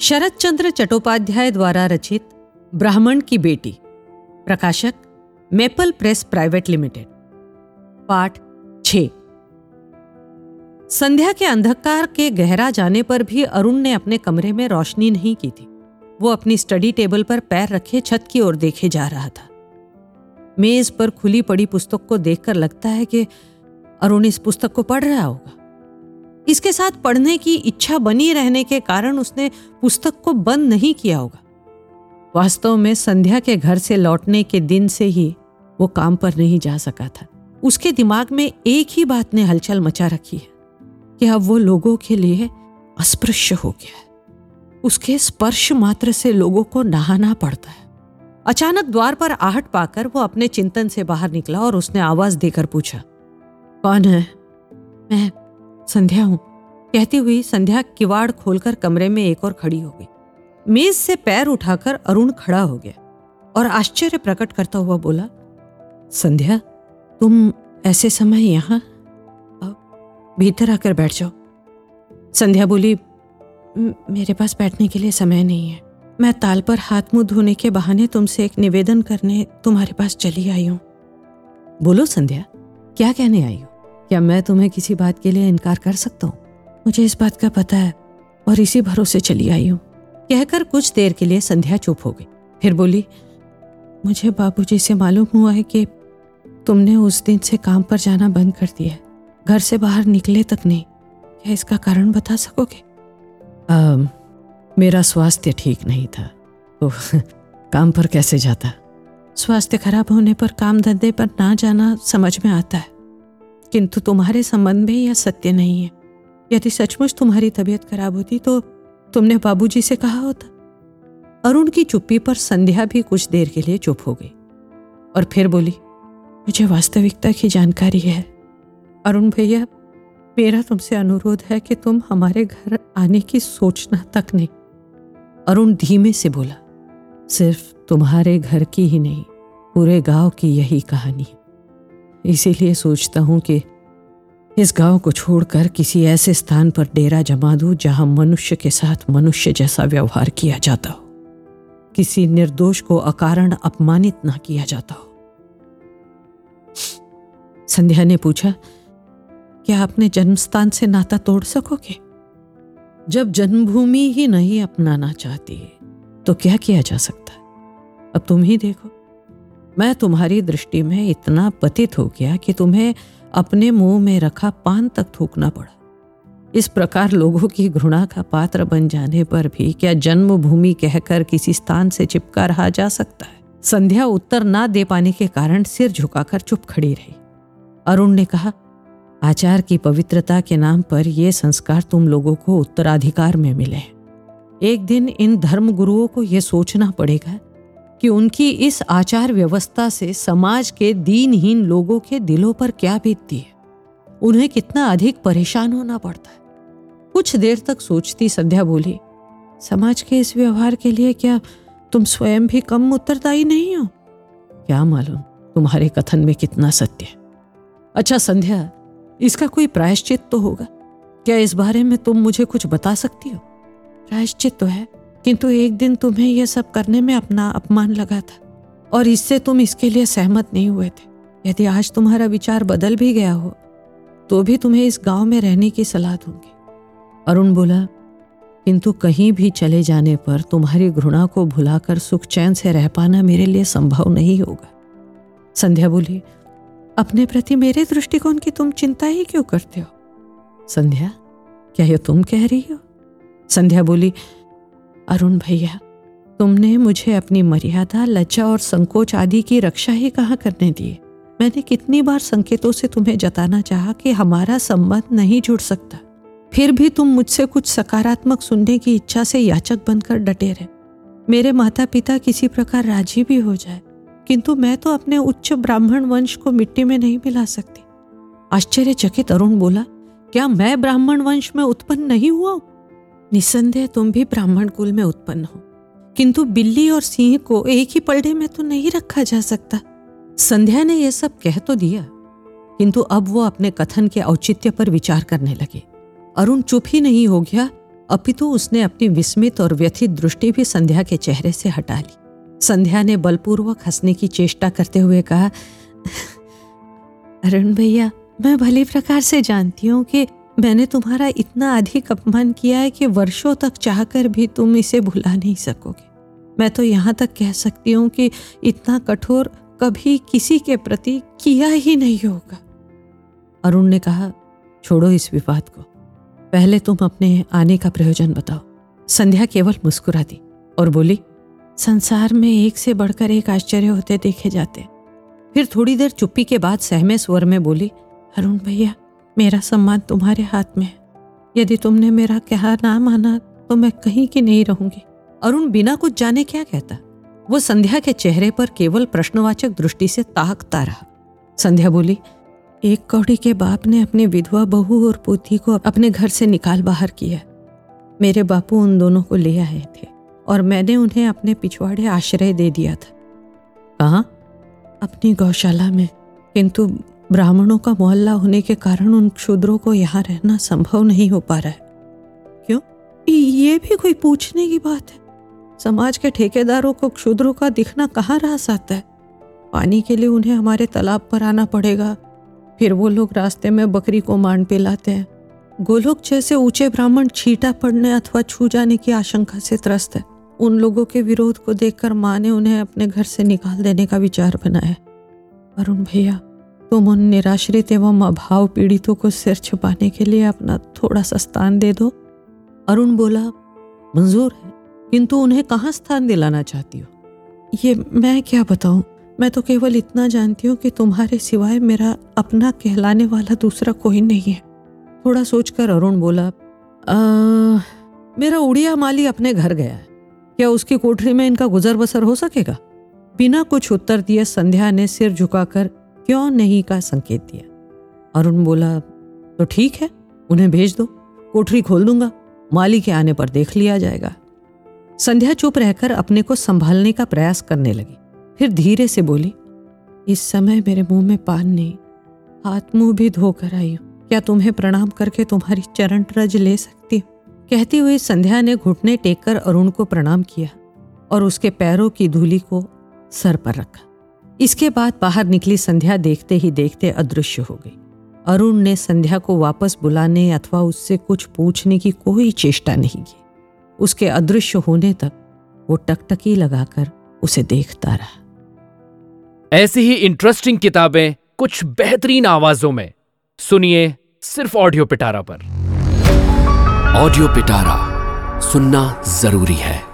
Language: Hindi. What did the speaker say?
शरद चंद्र चट्टोपाध्याय द्वारा रचित ब्राह्मण की बेटी। प्रकाशक, मेपल प्रेस प्राइवेट लिमिटेड। पाठ छ। संध्या के अंधकार के गहरा जाने पर भी अरुण ने अपने कमरे में रोशनी नहीं की थी। वो अपनी स्टडी टेबल पर पैर रखे छत की ओर देखे जा रहा था। मेज पर खुली पड़ी पुस्तक को देखकर लगता है कि अरुण इस पुस्तक को पढ़ रहा होगा। इसके साथ पढ़ने की इच्छा बनी रहने के कारण उसने पुस्तक को बंद नहीं किया होगा। वास्तव में संध्या के घर से लौटने के दिन से ही वो काम पर नहीं जा सका था। उसके दिमाग में एक ही बात ने हलचल मचा रखी है कि अब वो लोगों के लिए अस्पृश्य हो गया है। उसके स्पर्श मात्र से लोगों को नहाना पड़ता है। अचानक द्वार पर आहट पाकर वो अपने चिंतन से बाहर निकला और उसने आवाज़ देकर पूछा, कौन है? मैं संध्या हूँ। कहती हुई संध्या किवाड़ खोलकर कमरे में एक और खड़ी हो गई। मेज से पैर उठाकर अरुण खड़ा हो गया और आश्चर्य प्रकट करता हुआ बोला, संध्या, तुम ऐसे समय यहाँ? भीतर आकर बैठ जाओ। संध्या बोली मेरे पास बैठने के लिए समय नहीं है। मैं ताल पर हाथ मुँह धोने के बहाने तुमसे एक निवेदन करने तुम्हारे पास चली आई हूँ। बोलो संध्या, क्या कहने आई हो? क्या मैं तुम्हें किसी बात के लिए इनकार कर सकता हूँ? मुझे इस बात का पता है और इसी भरोसे चली आई हूँ। कहकर कुछ देर के लिए संध्या चुप हो गई। फिर बोली मुझे बाबूजी से मालूम हुआ है कि तुमने उस दिन से काम पर जाना बंद कर दिया है। घर से बाहर निकले तक नहीं। क्या इसका कारण बता सकोगे? आ, मेरा स्वास्थ्य ठीक नहीं था। तो काम पर कैसे जाता? स्वास्थ्य खराब होने पर काम धंधे पर ना जाना समझ में आता है। किंतु तुम्हारे संबंध में यह सत्य नहीं है। यदि सचमुच तुम्हारी तबीयत खराब होती तो तुमने बाबूजी से कहा होता। अरुण की चुप्पी पर संध्या भी कुछ देर के लिए चुप हो गई और फिर बोली, मुझे वास्तविकता की जानकारी है। अरुण भैया, मेरा तुमसे अनुरोध है कि तुम हमारे घर आने की सोचना तक नहीं। अरुण धीमे से बोला, सिर्फ़ तुम्हारे घर की ही नहीं, पूरे गाँव की यही कहानी है। इसीलिए सोचता हूँ कि इस गाँव को छोड़कर किसी ऐसे स्थान पर डेरा जमा दूँ जहाँ मनुष्य के साथ मनुष्य जैसा व्यवहार किया जाता हो। किसी निर्दोष को अकारण अपमानित ना किया जाता हो। संध्या ने पूछा, क्या अपने जन्मस्थान से नाता तोड़ सकोगे? जब जन्मभूमि ही नहीं अपनाना चाहती तो क्या किया जा सकता? अब तुम ही देखो। मैं तुम्हारी दृष्टि में इतना पतित हो गया कि तुम्हें अपने मुँह में रखा पान तक थूकना पड़ा। इस प्रकार लोगों की घृणा का पात्र बन जाने पर भी क्या जन्मभूमि कहकर किसी स्थान से चिपका रहा जा सकता है? संध्या उत्तर ना दे पाने के कारण सिर झुकाकर चुप खड़ी रही। अरुण ने कहा, आचार की पवित्रता के नाम पर यह संस्कार तुम लोगों को उत्तराधिकार में मिले एक दिन इन धर्म गुरुओं को यह सोचना पड़ेगा कि उनकी इस आचार व्यवस्था से समाज के दीनहीन लोगों के दिलों पर क्या बीतती है? उन्हें कितना अधिक परेशान होना पड़ता है? कुछ देर तक सोचती संध्या बोली, समाज के इस व्यवहार के लिए क्या तुम स्वयं भी कम उत्तरदायी नहीं हो? क्या मालूम तुम्हारे कथन में कितना सत्य है? अच्छा संध्या, इसका कोई प्रायश्चित तो होगा? क्या इस बारे में तुम मुझे कुछ बता सकती हो? प्रायश्चित तो है। किंतु एक दिन तुम्हें यह सब करने में अपना अपमान लगा था, और इससे तुम इसके लिए सहमत नहीं हुए थे। यदि आज तुम्हारा विचार बदल भी गया हो तो भी तुम्हें इस गाँव में रहने की सलाह दूँगी। अरुण बोला, किंतु कहीं भी चले जाने पर तुम्हारी घृणा को भुलाकर सुख चैन से रह पाना मेरे लिए संभव नहीं होगा। संध्या बोली, अपने प्रति मेरे दृष्टिकोण की तुम चिंता ही क्यों करते हो? संध्या, क्या यह तुम कह रही हो? संध्या बोली अरुण भैया, तुमने मुझे अपनी मर्यादा, लज्जा और संकोच आदि की रक्षा ही कहाँ करने दी? मैंने कितनी बार संकेतों से तुम्हें जताना चाहा कि हमारा संबंध नहीं जुड़ सकता। फिर भी तुम मुझसे कुछ सकारात्मक सुनने की इच्छा से याचक बनकर डटे रहे। मेरे माता पिता किसी प्रकार राज़ी भी हो जाए, किंतु मैं तो अपने उच्च ब्राह्मण वंश को मिट्टी में नहीं मिला सकती। आश्चर्यचकित अरुण बोला, क्या मैं ब्राह्मण वंश में उत्पन्न नहीं हुआ निसंदेह तुम भी ब्राह्मण कुल में उत्पन्न हो। किंतु बिल्ली और सिंह को एक ही पलड़े में तो नहीं रखा जा सकता। संध्या ने यह सब कह तो दिया, किंतु अब वो अपने कथन के औचित्य पर विचार करने लगे। अरुण चुप ही नहीं हो गया, अपितु उसने अपनी विस्मित और व्यथित दृष्टि भी संध्या के चेहरे से हटा ली। संध्या ने बलपूर्वक हंसने की चेष्टा करते हुए कहा, अरुण भैया, मैं भली प्रकार से जानती हूँ कि मैंने तुम्हारा इतना अधिक अपमान किया है कि वर्षों तक चाहकर भी तुम इसे भुला नहीं सकोगे। मैं तो यहाँ तक कह सकती हूँ कि इतना कठोर कभी किसी के प्रति किया ही नहीं होगा। अरुण ने कहा, छोड़ो इस विवाद को। पहले तुम अपने आने का प्रयोजन बताओ। संध्या केवल मुस्कुरा दी और बोली, संसार में एक से बढ़कर एक आश्चर्य होते देखे जाते फिर थोड़ी देर चुप्पी के बाद सहमे स्वर में बोली, अरुण भैया मेरा सम्मान तुम्हारे हाथ में है। यदि तुमने मेरा कहा ना माना तो मैं कहीं की नहीं रहूँगी। अरुण बिना कुछ जाने क्या कहता? वो संध्या के चेहरे पर केवल प्रश्नवाचक दृष्टि से ताकता रहा। संध्या बोली एक कौड़ी के बाप ने अपनी विधवा बहू और पोती को अपने घर से निकाल बाहर किया मेरे बापू उन दोनों को ले आए थे और मैंने उन्हें अपने पिछवाड़े आश्रय दे दिया था। कहा? अपनी गौशाला में किंतु ब्राह्मणों का मोहल्ला होने के कारण उन क्षुद्रों को यहाँ रहना संभव नहीं हो पा रहा है। क्यों? ये भी कोई पूछने की बात है। समाज के ठेकेदारों को क्षुद्रों का दिखना कहाँ रास आता है? पानी के लिए उन्हें हमारे तालाब पर आना पड़ेगा। फिर वो लोग रास्ते में बकरी को मान पिलाते हैं। गोलोक जैसे ऊँचे ब्राह्मण छीटा पड़ने अथवा छू जाने की आशंका से त्रस्त है। उन लोगों के विरोध को देखकर माँ ने उन्हें अपने घर से निकाल देने का विचार बनाया। अरुण भैया तुम उन निराश्रित एवं अभाव पीड़ितों को सिर छुपाने के लिए अपना थोड़ा सा स्थान दे दो। अरुण बोला मंजूर है किंतु उन्हें कहाँ स्थान दिलाना चाहती हो? ये मैं क्या बताऊँ? मैं तो केवल इतना जानती हूँ कि तुम्हारे सिवाय मेरा अपना कहलाने वाला दूसरा कोई नहीं है। थोड़ा सोचकर अरुण बोला आ, मेरा उड़िया माली अपने घर गया है। क्या उसकी कोठरी में इनका गुजर बसर हो सकेगा? बिना कुछ उत्तर दिए संध्या ने सिर झुकाकर क्यों नहीं का संकेत दिया? अरुण बोला तो ठीक है, उन्हें भेज दो, कोठरी खोल दूँगा माली के आने पर देख लिया जाएगा। संध्या चुप रहकर अपने को संभालने का प्रयास करने लगी। फिर धीरे से बोली, इस समय मेरे मुँह में पान नहीं, हाथ मुँह भी धोकर आई हूँ। क्या तुम्हें प्रणाम करके तुम्हारी चरण रज ले सकती हूँ? कहती हुई संध्या ने घुटने टेककर अरुण को प्रणाम किया और उसके पैरों की धूली को सर पर रखा। इसके बाद बाहर निकली संध्या देखते ही देखते अदृश्य हो गई। अरुण ने संध्या को वापस बुलाने अथवा उससे कुछ पूछने की कोई चेष्टा नहीं की। उसके अदृश्य होने तक वो टकटकी लगाकर उसे देखता रहा। ऐसी ही इंटरेस्टिंग किताबें कुछ बेहतरीन आवाजों में। सुनिए सिर्फ़ ऑडियो पिटारा पर। ऑडियो पिटारा सुनना ज़रूरी है।